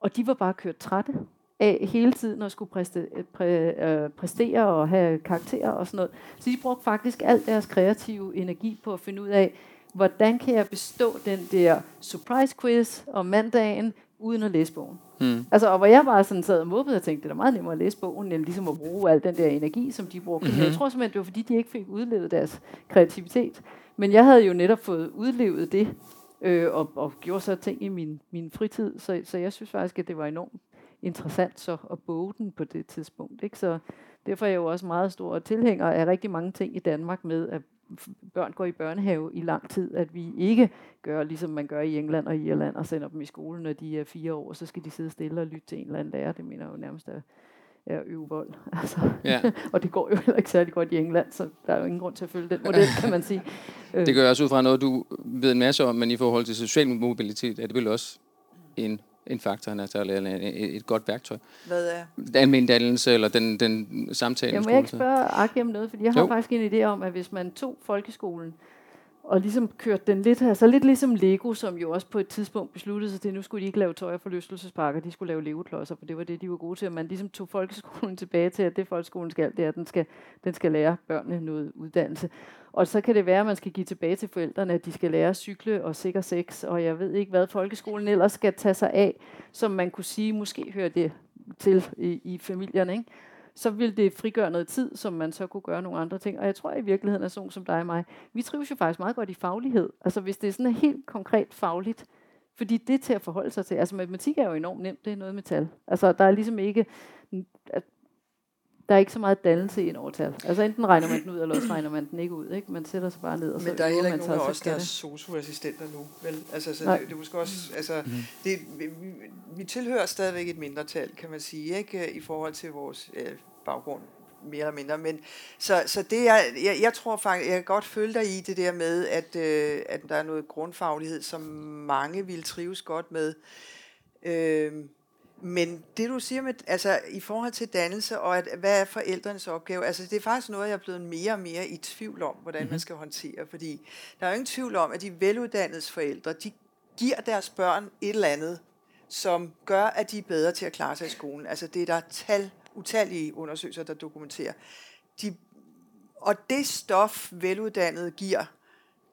og de var bare kørt trætte af hele tiden at skulle præste, præ, øh, præstere og have karakterer og sådan noget. Så de brugte faktisk al deres kreative energi på at finde ud af, hvordan kan jeg bestå den der surprise quiz om mandagen, uden at læse bogen. Mm. Altså, og hvor jeg bare sådan sad og mobbede og tænkte, det er meget nemmere at læse bogen, end ligesom at bruge al den der energi, som de brugte. Mm-hmm. Jeg tror simpelthen, det var fordi, de ikke fik udlevet deres kreativitet. Men jeg havde jo netop fået udlevet det, øh, og, og gjorde så ting i min, min fritid, så, så jeg synes faktisk, at det var enormt interessant så at boge den på det tidspunkt. Ikke? Så derfor er jeg jo også meget stor tilhænger af rigtig mange ting i Danmark med, at børn går i børnehave i lang tid, at vi ikke gør, ligesom man gør i England og Irland, og sender dem i skole, når de er fire år, så skal de sidde stille og lytte til en eller anden lærer. Det mener jeg jo nærmest er at øve vold. Altså, Ja. og det går jo heller ikke særlig godt i England, så der er jo ingen grund til at følge den model, kan man sige. Det gør også ud fra noget, du ved en masse om, men i forhold til social mobilitet, er det vel også en, en faktor, han er eller et, et godt værktøj. Hvad er? Almen dannelse, eller den, den samtale. Jeg må jeg ikke spørge Aki om noget, fordi jeg har Jo. faktisk en idé om, at hvis man tog folkeskolen, og ligesom kørte den lidt, altså lidt ligesom Lego, som jo også på et tidspunkt besluttede sig til, at nu skulle de ikke lave tøj og forlystelsesparker, de skulle lave legoklodser, for det var det, de var gode til. Og man ligesom tog folkeskolen tilbage til, at det folkeskolen skal, det er, at den skal, den skal lære børnene noget uddannelse. Og så kan det være, at man skal give tilbage til forældrene, at de skal lære at cykle og sikker sex, og jeg ved ikke, hvad folkeskolen ellers skal tage sig af, som man kunne sige, måske hører det til i, i familierne, ikke? Så vil det frigøre noget tid, som man så kunne gøre nogle andre ting. Og jeg tror i virkeligheden, at sådan nogen som dig og mig, vi trives jo faktisk meget godt i faglighed. Altså hvis det er sådan helt konkret fagligt, fordi det er til at forholde sig til. Altså matematik er jo enormt nemt, det er noget med tal. Altså der er ligesom ikke, at der er ikke så meget dannelse ind over tal. Altså enten regner man den ud, eller også regner man den ikke ud. Ikke? Man sætter sig bare ned, og så Men der er heller man ikke nogen af os, så der er socioassistenter nu. Vel? Altså, så Nej. det, det er måske også, altså, det, vi, vi- tilhører stadigvæk et mindretal, kan man sige, ikke? i forhold til vores øh, baggrund mere eller mindre. Men, så, så det er, jeg, jeg tror faktisk, jeg kan godt følge dig i det der med, at, øh, at der er noget grundfaglighed, som mange vil trives godt med. Øh, men det du siger med, altså i forhold til dannelse og at, hvad er forældrenes opgave, altså det er faktisk noget, jeg er blevet mere og mere i tvivl om, hvordan mm-hmm. man skal håndtere, fordi der er jo ingen tvivl om, at de veluddannedes forældre, de giver deres børn et eller andet, som gør, at de er bedre til at klare sig i skolen. Altså det er der tal, utallige undersøgelser, der dokumenterer. De, og det stof, veluddannede giver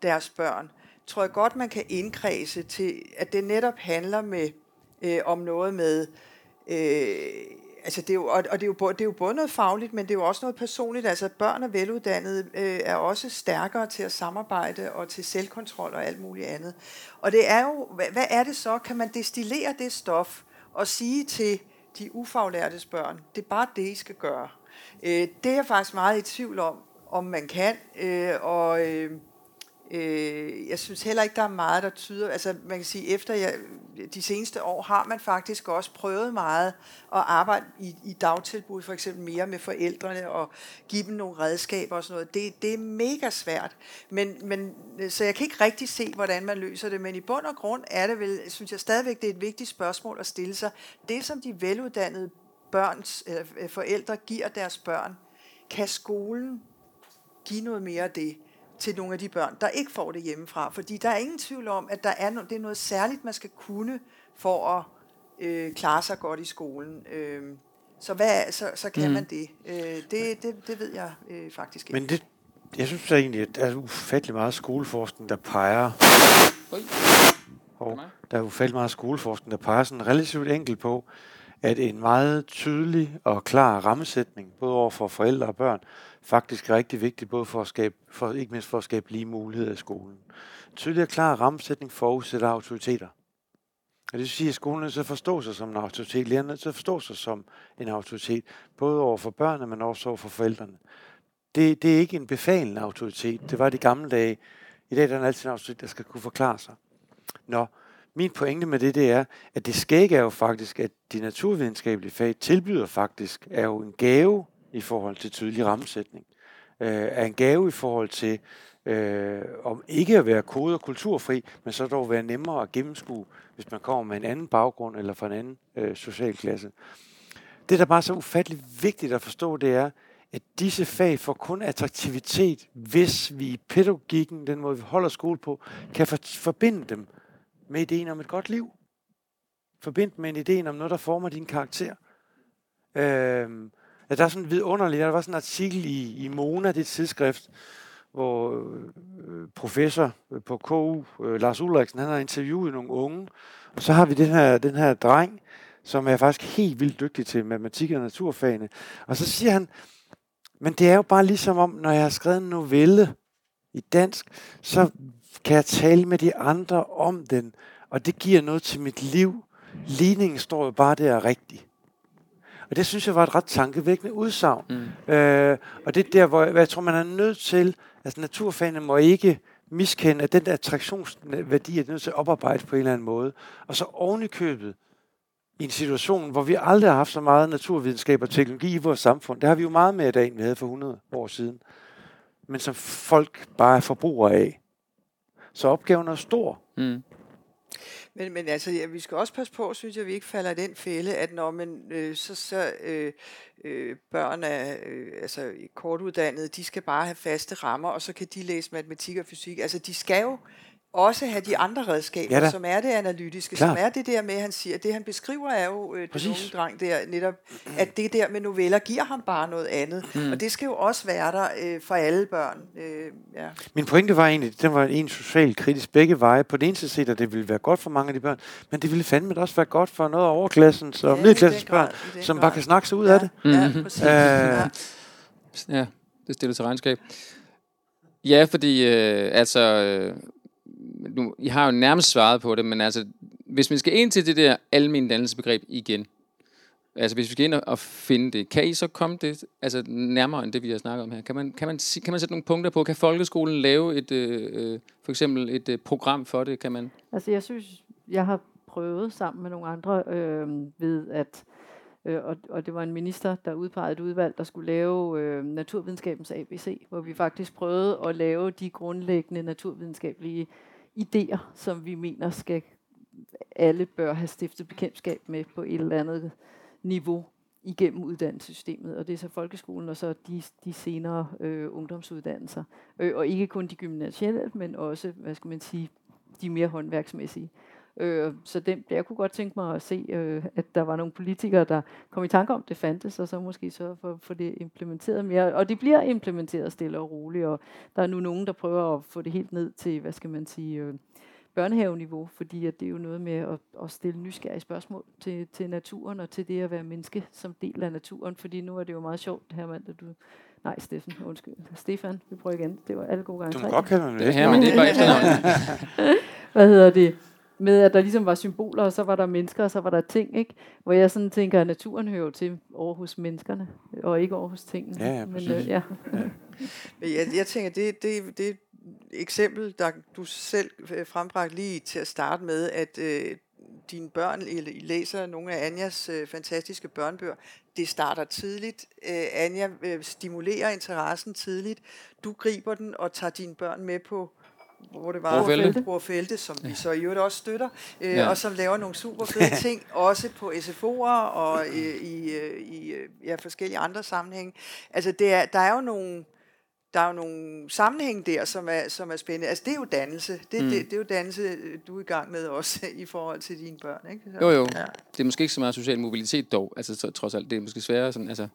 deres børn, tror jeg godt, man kan indkredse til, at det netop handler med øh, om noget med, øh, altså det er jo, og, og det, er jo både, det er jo både noget fagligt, men det er jo også noget personligt. Altså børn og veluddannede øh, er også stærkere til at samarbejde og til selvkontrol og alt muligt andet. Og det er jo, hvad, hvad er det så? Kan man destillere det stof og sige til de ufaglærtes børn, det er bare det, I skal gøre. Øh, det er jeg faktisk meget i tvivl om, om man kan, øh, og... Øh, Øh, jeg synes heller ikke, der er meget, der tyder... Altså, man kan sige, efter jeg, de seneste år har man faktisk også prøvet meget at arbejde i, i dagtilbud, for eksempel mere med forældrene og give dem nogle redskaber og sådan noget. Det, det er mega svært. Men, men, så jeg kan ikke rigtig se, hvordan man løser det, men i bund og grund er det vel, synes jeg stadigvæk, det er et vigtigt spørgsmål at stille sig. Det, som de veluddannede børns, eller øh, forældre giver deres børn, kan skolen give noget mere af det til nogle af de børn, der ikke får det hjemmefra. Fordi der er ingen tvivl om, at der er no- det er noget særligt, man skal kunne for at øh, klare sig godt i skolen. Øh, så, hvad, så, så kan Mm. man det. Øh, det, det. Det ved jeg øh, faktisk ikke. Men det, jeg synes så egentlig, at der er ufattelig meget skoleforskning, der peger... Og der er ufattelig meget skoleforskning, der peger sådan relativt enkelt på, at en meget tydelig og klar rammesætning, både over for forældre og børn, faktisk er rigtig vigtigt, både for at skabe, for, ikke mindst for at skabe lige muligheder i skolen. En tydelig og klar rammesætning forudsætter autoriteter. Og det vil sige, at skolen er nødt til at forstå sig som en autoritet. Lærerne er nødt til at forstå sig som en autoritet, både over for børnene, men også over for forældrene. Det, det er ikke en befalende autoritet. Det var det gamle dage. I dag er der altid en autoritet, der skal kunne forklare sig. Nå, min pointe med det, det er, at det skægge er jo faktisk, at de naturvidenskabelige fag tilbyder faktisk, er jo en gave i forhold til tydelig rammesætning. Øh, er en gave i forhold til øh, om ikke at være kode- og kulturfri, men så dog være nemmere at gennemskue, hvis man kommer med en anden baggrund eller fra en anden øh, social klasse. Det, der bare er så ufatteligt vigtigt at forstå, det er, at disse fag får kun attraktivitet, hvis vi i pædagogikken, den måde vi holder skole på, kan for, forbinde dem med ideen om et godt liv. Forbind med en ideen om noget, der former din karakter. Øh, Ja, der er sådan vidunderligt. Der var sådan en artikel i, i Mona, det tidsskrift, hvor øh, professor på KU, øh, Lars Ulriksen, han har interviewet nogle unge. Og så har vi den her, den her dreng, som er faktisk helt vildt dygtig til matematik og naturfagene. Og så siger han, men det er jo bare ligesom om, når jeg har skrevet en novelle i dansk, så kan jeg tale med de andre om den, og det giver noget til mit liv. Ligningen står jo bare der rigtigt. Og det synes jeg var et ret tankevækkende udsagn. Mm. Øh, og det er der, hvor jeg, jeg tror, man er nødt til, altså naturfagene må ikke miskende, at den der attraktionsværdi er nødt til at oparbejde på en eller anden måde. Og så oven i købet, i en situation, hvor vi aldrig har haft så meget naturvidenskab og teknologi i vores samfund. Det har vi jo meget mere i dag, end vi havde for 100 år siden. Men som folk bare er forbrugere af. Så opgaven er stor. Mm. Men, men altså, ja, vi skal også passe på, synes jeg, at vi ikke falder i den fælde, at når man øh, så, så øh, øh, børn er øh, altså, kortuddannede, de skal bare have faste rammer, og så kan de læse matematik og fysik. Altså, de skal jo også have de andre redskaber, ja som er det analytiske, Klar. som er det der med, han siger, det han beskriver er jo øh, den unge dreng der, netop, at det der med noveller giver ham bare noget andet, mm. og det skal jo også være der øh, for alle børn. Øh, ja. Min pointe var egentlig, den var en socialt kritisk begge veje. På den ene side, at det ville være godt for mange af de børn, men det ville fandme også være godt for noget af overklassens og ja, middelklassens børn, som grad. bare kan snakke sig ud ja. af det. Ja, præcis. Æh, ja. ja, det stiller til regnskab. Ja, fordi øh, altså... Øh, nu, I har jo nærmest svaret på det, men altså, hvis man skal ind til det der almindelige dannelsesbegreb igen, altså hvis vi skal ind og finde det, kan I så komme det altså, nærmere end det, vi har snakket om her? Kan man, kan man, kan man sætte nogle punkter på? Kan folkeskolen lave et, øh, øh, for eksempel et øh, program for det? Kan man? Altså jeg synes, jeg har prøvet sammen med nogle andre øh, ved at Øh, og, og det var en minister, der udpegede et udvalg, der skulle lave øh, naturvidenskabens ABC, hvor vi faktisk prøvede at lave de grundlæggende naturvidenskabelige idéer, som vi mener skal alle bør have stiftet bekendtskab med på et eller andet niveau igennem uddannelsessystemet, og det er så folkeskolen og så de, de senere øh, ungdomsuddannelser. Øh, og ikke kun de gymnasielle, men også, hvad skal man sige, de mere håndværksmæssige. Øh, så det, jeg kunne godt tænke mig at se, øh, at der var nogle politikere, der kom i tanke om, det fandtes, og så måske så for, for det implementeret mere. Og det bliver implementeret stille og roligt, og der er nu nogen, der prøver at få det helt ned til, hvad skal man sige, øh, børnehaveniveau, fordi at det er jo noget med at, at stille nysgerrige spørgsmål til, til naturen og til det at være menneske som del af naturen, fordi nu er det jo meget sjovt, det her mand, at du Nej, Steffen, undskyld. Stefan, vi prøver igen. Det var alle gode gange. Du må godt kalde mig det. Her, men det er bare efternavnet. Hvad hedder det? Med, at der ligesom var symboler, og så var der mennesker, og så var der ting, ikke? Hvor jeg sådan tænker, at naturen hører til over hos menneskerne, og ikke over hos tingene. Ja, ja, Men, øh, ja. jeg, jeg tænker, det, det, det eksempel, der du selv øh, frembragte lige til at starte med, at øh, dine børn I læser nogle af Anjas øh, fantastiske børnebøger. Det starter tidligt. Øh, Anja øh, stimulerer interessen tidligt. Du griber den og tager dine børn med på hvor det var Bror Felte, som vi så i øvrigt også støtter, øh, ja. og som laver nogle super fede ting, også på SFO'er og øh, i, øh, i øh, ja, forskellige andre sammenhænge. Altså, det er, der er jo nogle der er jo nogle sammenhæng der, som er, som er spændende. Altså, det er jo dannelse. Det, mm. det, det er jo dannelse, du er i gang med også i forhold til dine børn, ikke? Så, jo, jo. Ja. Det er måske ikke så meget social mobilitet dog, altså så, trods alt. Det er måske sværere sådan, altså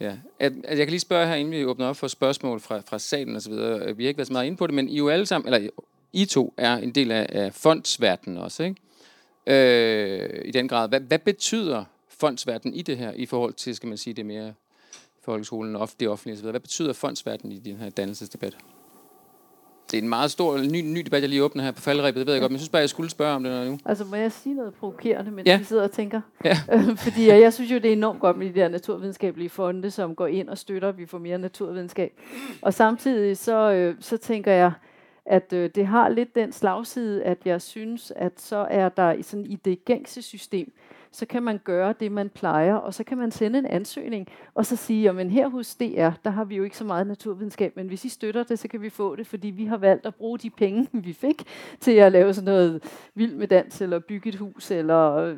Ja, at, at jeg kan lige spørge her, inden vi åbner op for spørgsmål fra, fra salen og så videre. Vi har ikke været så meget inde på det, men I jo alle sammen, eller I to er en del af, af fondsverdenen også, ikke? Øh, I den grad. Hvad, hvad betyder fondsverdenen i det her, i forhold til, skal man sige, det mere folkeskolen og det offentlige osv. Hvad betyder fondsverdenen i den her dannelsesdebat? Det er en meget stor, ny, ny debat, jeg lige åbner her på faldrebet, det ved jeg godt, men jeg synes bare, jeg skulle spørge om det nu. Altså, må jeg sige noget provokerende, mens ja. vi sidder og tænker? Ja. Fordi jeg, jeg synes jo, det er enormt godt med de der naturvidenskabelige fonde, som går ind og støtter, at vi får mere naturvidenskab. Og samtidig så, øh, så tænker jeg, at øh, det har lidt den slagside, at jeg synes, at så er der i, sådan, i det gængse system, så kan man gøre det, man plejer, og så kan man sende en ansøgning, og så sige, men her hos DR, der har vi jo ikke så meget naturvidenskab, men hvis I støtter det, så kan vi få det, fordi vi har valgt at bruge de penge, vi fik, til at lave sådan noget vild med dans, eller bygge et hus, eller øh,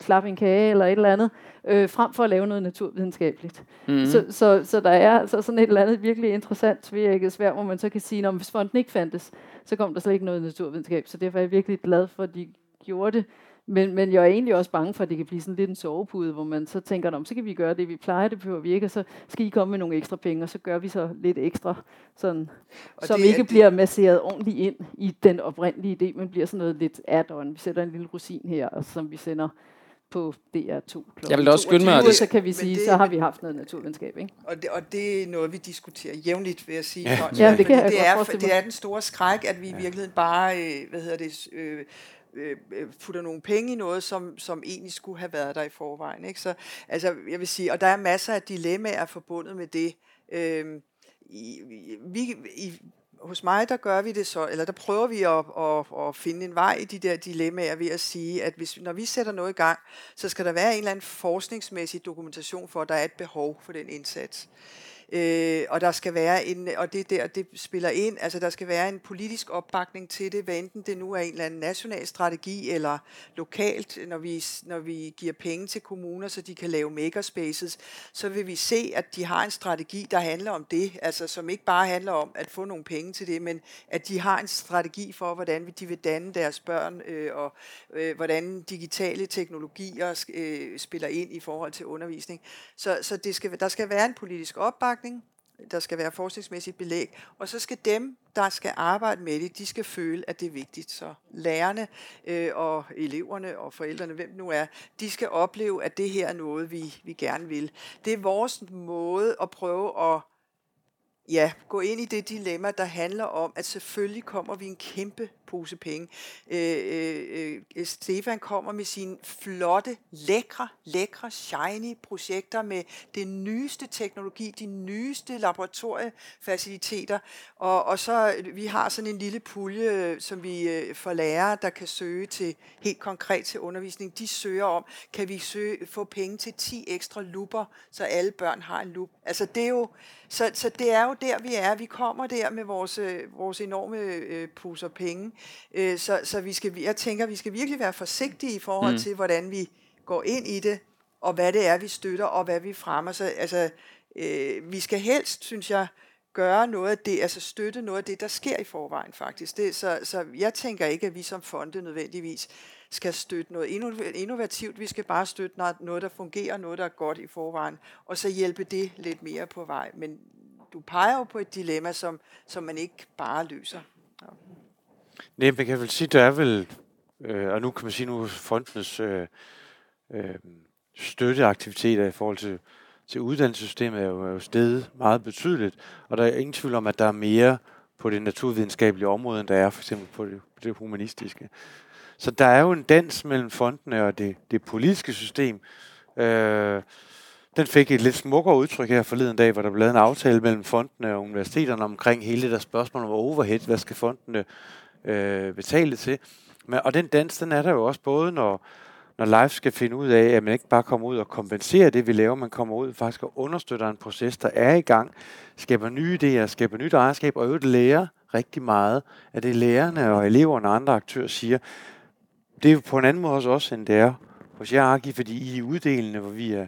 klappe en kage, eller et eller andet, øh, frem for at lave noget naturvidenskabeligt. Mm-hmm. Så, så, så der er altså sådan et eller andet virkelig interessant tvækket svær, hvor man så kan sige, at hvis fonden ikke fandtes, så kom der slet ikke noget naturvidenskab, så derfor er jeg virkelig glad for, at de gjorde det. Men, men jeg er egentlig også bange for, at det kan blive sådan lidt en sovepude, hvor man så tænker, om så kan vi gøre det, vi plejer, det behøver vi ikke, og så skal I komme med nogle ekstra penge, og så gør vi så lidt ekstra, sådan, og som det, ikke bliver masseret ordentligt ind i den oprindelige idé, men bliver sådan noget lidt add-on. Vi sætter en lille rosin her, og som vi sender på DR2 Jeg vil også skynde mig, at det, så kan vi sige, det, så har vi haft noget naturvidenskab. Ikke? Og, det, og det er noget, vi diskuterer jævnligt, vil jeg sige. Ja, ja det, kan jeg det, er, det er den store skræk, at vi i virkeligheden bare, øh, hvad hedder det, øh, Øh, øh, putter nogle penge i noget, som, som egentlig skulle have været der i forvejen. Ikke? Så, altså, jeg vil sige, og der er masser af dilemmaer forbundet med det. Øh, i, vi, i, hos mig, der gør vi det så, eller der prøver vi at, at, at finde en vej i de der dilemmaer ved at sige, at hvis, når vi sætter noget i gang, så skal der være en eller anden forskningsmæssig dokumentation for, at der er et behov for den indsats. Øh, øh, og der skal være en, og det der, det spiller ind, altså der skal være en politisk opbakning til det, hvad enten det nu er en eller anden national strategi, eller lokalt, når vi, når vi giver penge til kommuner, så de kan lave makerspaces, så vil vi se, at de har en strategi, der handler om det, altså som ikke bare handler om at få nogle penge til det, men at de har en strategi for, hvordan de vil danne deres børn, øh, og øh, hvordan digitale teknologier øh, spiller ind i forhold til undervisning. Så, så det skal, der skal være en politisk opbakning, opbakning, der skal være forskningsmæssigt belæg, og så skal dem, der skal arbejde med det, de skal føle, at det er vigtigt. Så lærerne øh, og eleverne og forældrene, hvem nu er, de skal opleve, at det her er noget, vi, vi gerne vil. Det er vores måde at prøve at ja, gå ind i det dilemma, der handler om, at selvfølgelig kommer vi en kæmpe pose penge. Øh, øh, øh, Stefan kommer med sine flotte, lækre, lækre, shiny projekter med den nyeste teknologi, de nyeste laboratoriefaciliteter, og, og så øh, vi har sådan en lille pulje, øh, som vi øh, for lærere, der kan søge til helt konkret til undervisning. De søger om, kan vi søge, få penge til 10 ekstra luper, så alle børn har en lup. Altså det er jo, så, så det er jo der, vi er. Vi kommer der med vores, vores enorme øh, poser penge. Øh, så så vi skal, jeg tænker, vi skal virkelig være forsigtige i forhold mm. til, hvordan vi går ind i det, og hvad det er, vi støtter, og hvad vi fremmer. Så, altså, øh, vi skal helst, synes jeg, gøre noget af det, altså støtte noget af det, der sker i forvejen faktisk. Det, så, så jeg tænker ikke, at vi som fonde nødvendigvis skal støtte noget innovativt. Vi skal bare støtte noget, der fungerer, noget, der er godt i forvejen, og så hjælpe det lidt mere på vej. Men du peger jo på et dilemma, som, som man ikke bare løser. Ja. Nej, man kan vel sige, der er vel, øh, og nu kan man sige, nu fondenes øh, øh, støtteaktiviteter i forhold til, til uddannelsessystemet er jo, er jo steget meget betydeligt, og der er ingen tvivl om, at der er mere på det naturvidenskabelige område, end der er for eksempel på det, på det humanistiske. Så der er jo en dans mellem fondene og det, det politiske system. Øh, den fik et lidt smukkere udtryk her forleden dag, hvor der blev lavet en aftale mellem fondene og universiteterne omkring hele det der spørgsmål om overhead. Hvad skal fondene øh, betale til? Men, og den dans, den er der jo også både, når, når Life skal finde ud af, at man ikke bare kommer ud og kompenserer det, vi laver, man kommer ud faktisk og understøtter en proces, der er i gang, skaber nye idéer, skaber nyt ejerskab, og øvrigt lærer rigtig meget af det, lærerne og eleverne og andre aktører siger. Det er jo på en anden måde også end det er hos jer, Arki, fordi I er uddelende, hvor vi er,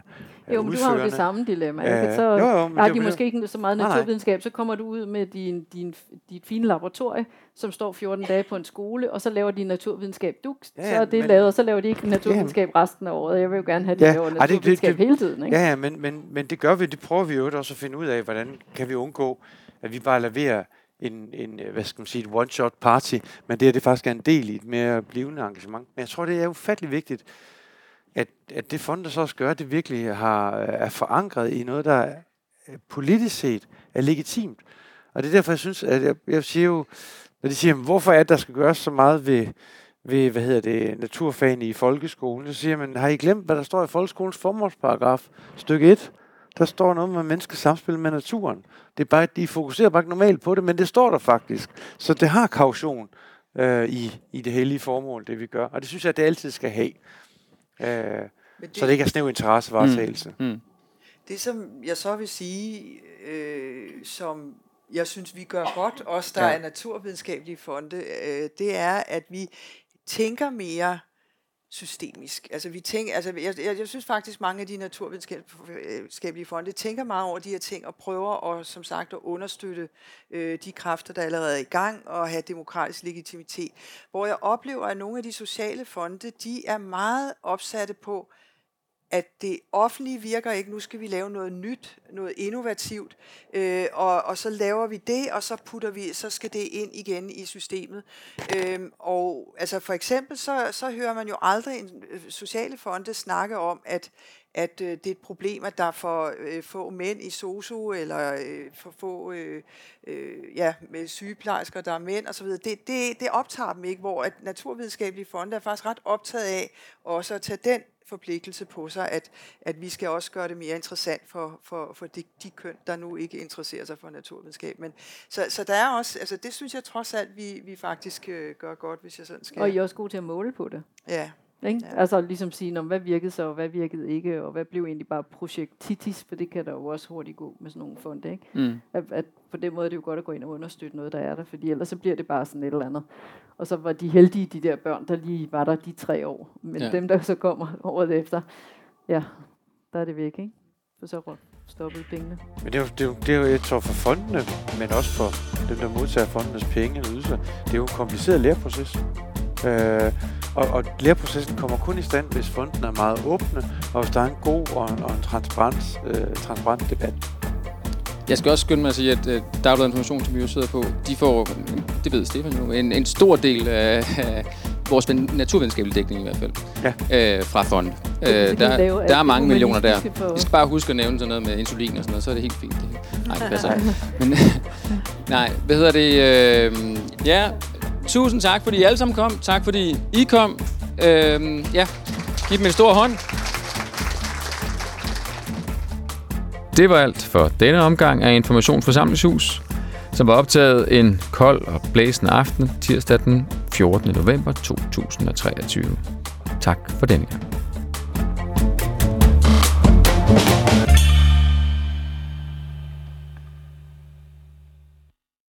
jo, men du har jo det samme dilemma. Ikke? Så jo, jo, har de måske ikke så meget naturvidenskab, så kommer du ud med din, din, dit fine laboratorie, som står 14 dage på en skole, og så laver de naturvidenskab du, ja, så er det men, lavet, og så laver de ikke naturvidenskab ja, resten af året. Jeg vil jo gerne have, at de ja, laver naturvidenskab det, det, hele tiden. Ikke? Ja, ja men, men, men det gør vi, det prøver vi jo også at finde ud af, hvordan kan vi undgå, at vi bare leverer en, en hvad skal man sige, et one-shot party, men det er det faktisk er en del i et mere blivende engagement. Men jeg tror, det er ufattelig vigtigt, at, at det fonde så også gør, det virkelig har, er forankret i noget, der politisk set er legitimt. Og det er derfor, jeg synes, at jeg, jeg siger jo, når de siger, hvorfor er det, der skal gøres så meget ved, ved hvad hedder det, naturfagene i folkeskolen, så siger man, har I glemt, hvad der står i folkeskolens formålsparagraf, stykke 1? Der står noget med menneskets samspil med naturen. Det er bare, de fokuserer bare normalt på det, men det står der faktisk. Så det har kaution øh, i, i det hellige formål, det vi gør. Og det synes jeg, det altid skal have. Øh, det, så det ikke er snæv interessevaretagelse. Mm. Mm. Det, som jeg så vil sige, øh, som jeg synes, vi gør godt, os der ja. er naturvidenskabelige fonde, øh, det er, at vi tænker mere systemisk. Altså, vi tænker, altså jeg, jeg, jeg synes faktisk, mange af de naturvidenskabelige fonde tænker meget over de her ting og prøver at, som sagt, at understøtte øh, de kræfter, der allerede er i gang og have demokratisk legitimitet. Hvor jeg oplever, at nogle af de sociale fonde, de er meget opsatte på, at det offentlige virker ikke, nu skal vi lave noget nyt, noget innovativt, øh, og, og så laver vi det, og så putter vi, så skal det ind igen i systemet. Øh, og altså for eksempel, så, så hører man jo aldrig en øh, sociale fonde snakke om, at at øh, det er et problem, at der er for øh, få mænd i SOSU, eller øh, for få øh, øh, ja, med sygeplejersker, der er mænd osv. Det, det, det optager dem ikke, hvor at naturvidenskabelige fonde er faktisk ret optaget af også at tage den forpligtelse på sig, at, at vi skal også gøre det mere interessant for, for, for de, de køn, der nu ikke interesserer sig for naturvidenskab. Men, så, så der er også, altså det synes jeg trods alt, vi, vi faktisk øh, gør godt, hvis jeg sådan skal. Og I er også gode til at måle på det. Ja. Ikke? Ja. Altså ligesom sige, hvad virkede så, og hvad virkede ikke, og hvad blev egentlig bare projektitis, for det kan der jo også hurtigt gå med sådan nogle fonde. Ikke? Mm. At, at på den måde er det jo godt at gå ind og understøtte noget, der er der, fordi ellers så bliver det bare sådan et eller andet. Og så var de heldige, de der børn, der lige var der de tre år. Men ja. dem, der så kommer året efter, ja, der er det væk, ikke? For så stoppede pengene. Men det er, jo, det, er jo, det er jo, jeg tror for fondene, men også for dem, der modtager fondenes penge eller ydelser, det er jo en kompliceret læreproces. Øh, og, og læreprocessen kommer kun i stand, hvis fonden er meget åbne, og hvis der er en god og, og en transparent, øh, transparent debat. Jeg skal også skynde mig at sige, at øh, Dagbladet Information, som vi jo sidder på, de får, det ved Stefan jo, en, en stor del af, af vores naturvidenskabelige dækning i hvert fald, ja. øh, fra fond. Øh, der, lave, der er mange millioner der. Vi skal bare huske at nævne sådan noget med insulin og sådan noget, så er det helt fint. Det, nej, det passer Men, nej, hvad hedder det? Øh, ja, tusind tak, fordi I alle sammen kom. Tak, fordi I kom. Øhm, ja, giv dem en stor hånd. Det var alt for denne omgang af Informationsforsamlingshus, som var optaget en kold og blæsende aften tirsdag den 14. november 2023. Tak for denne gang.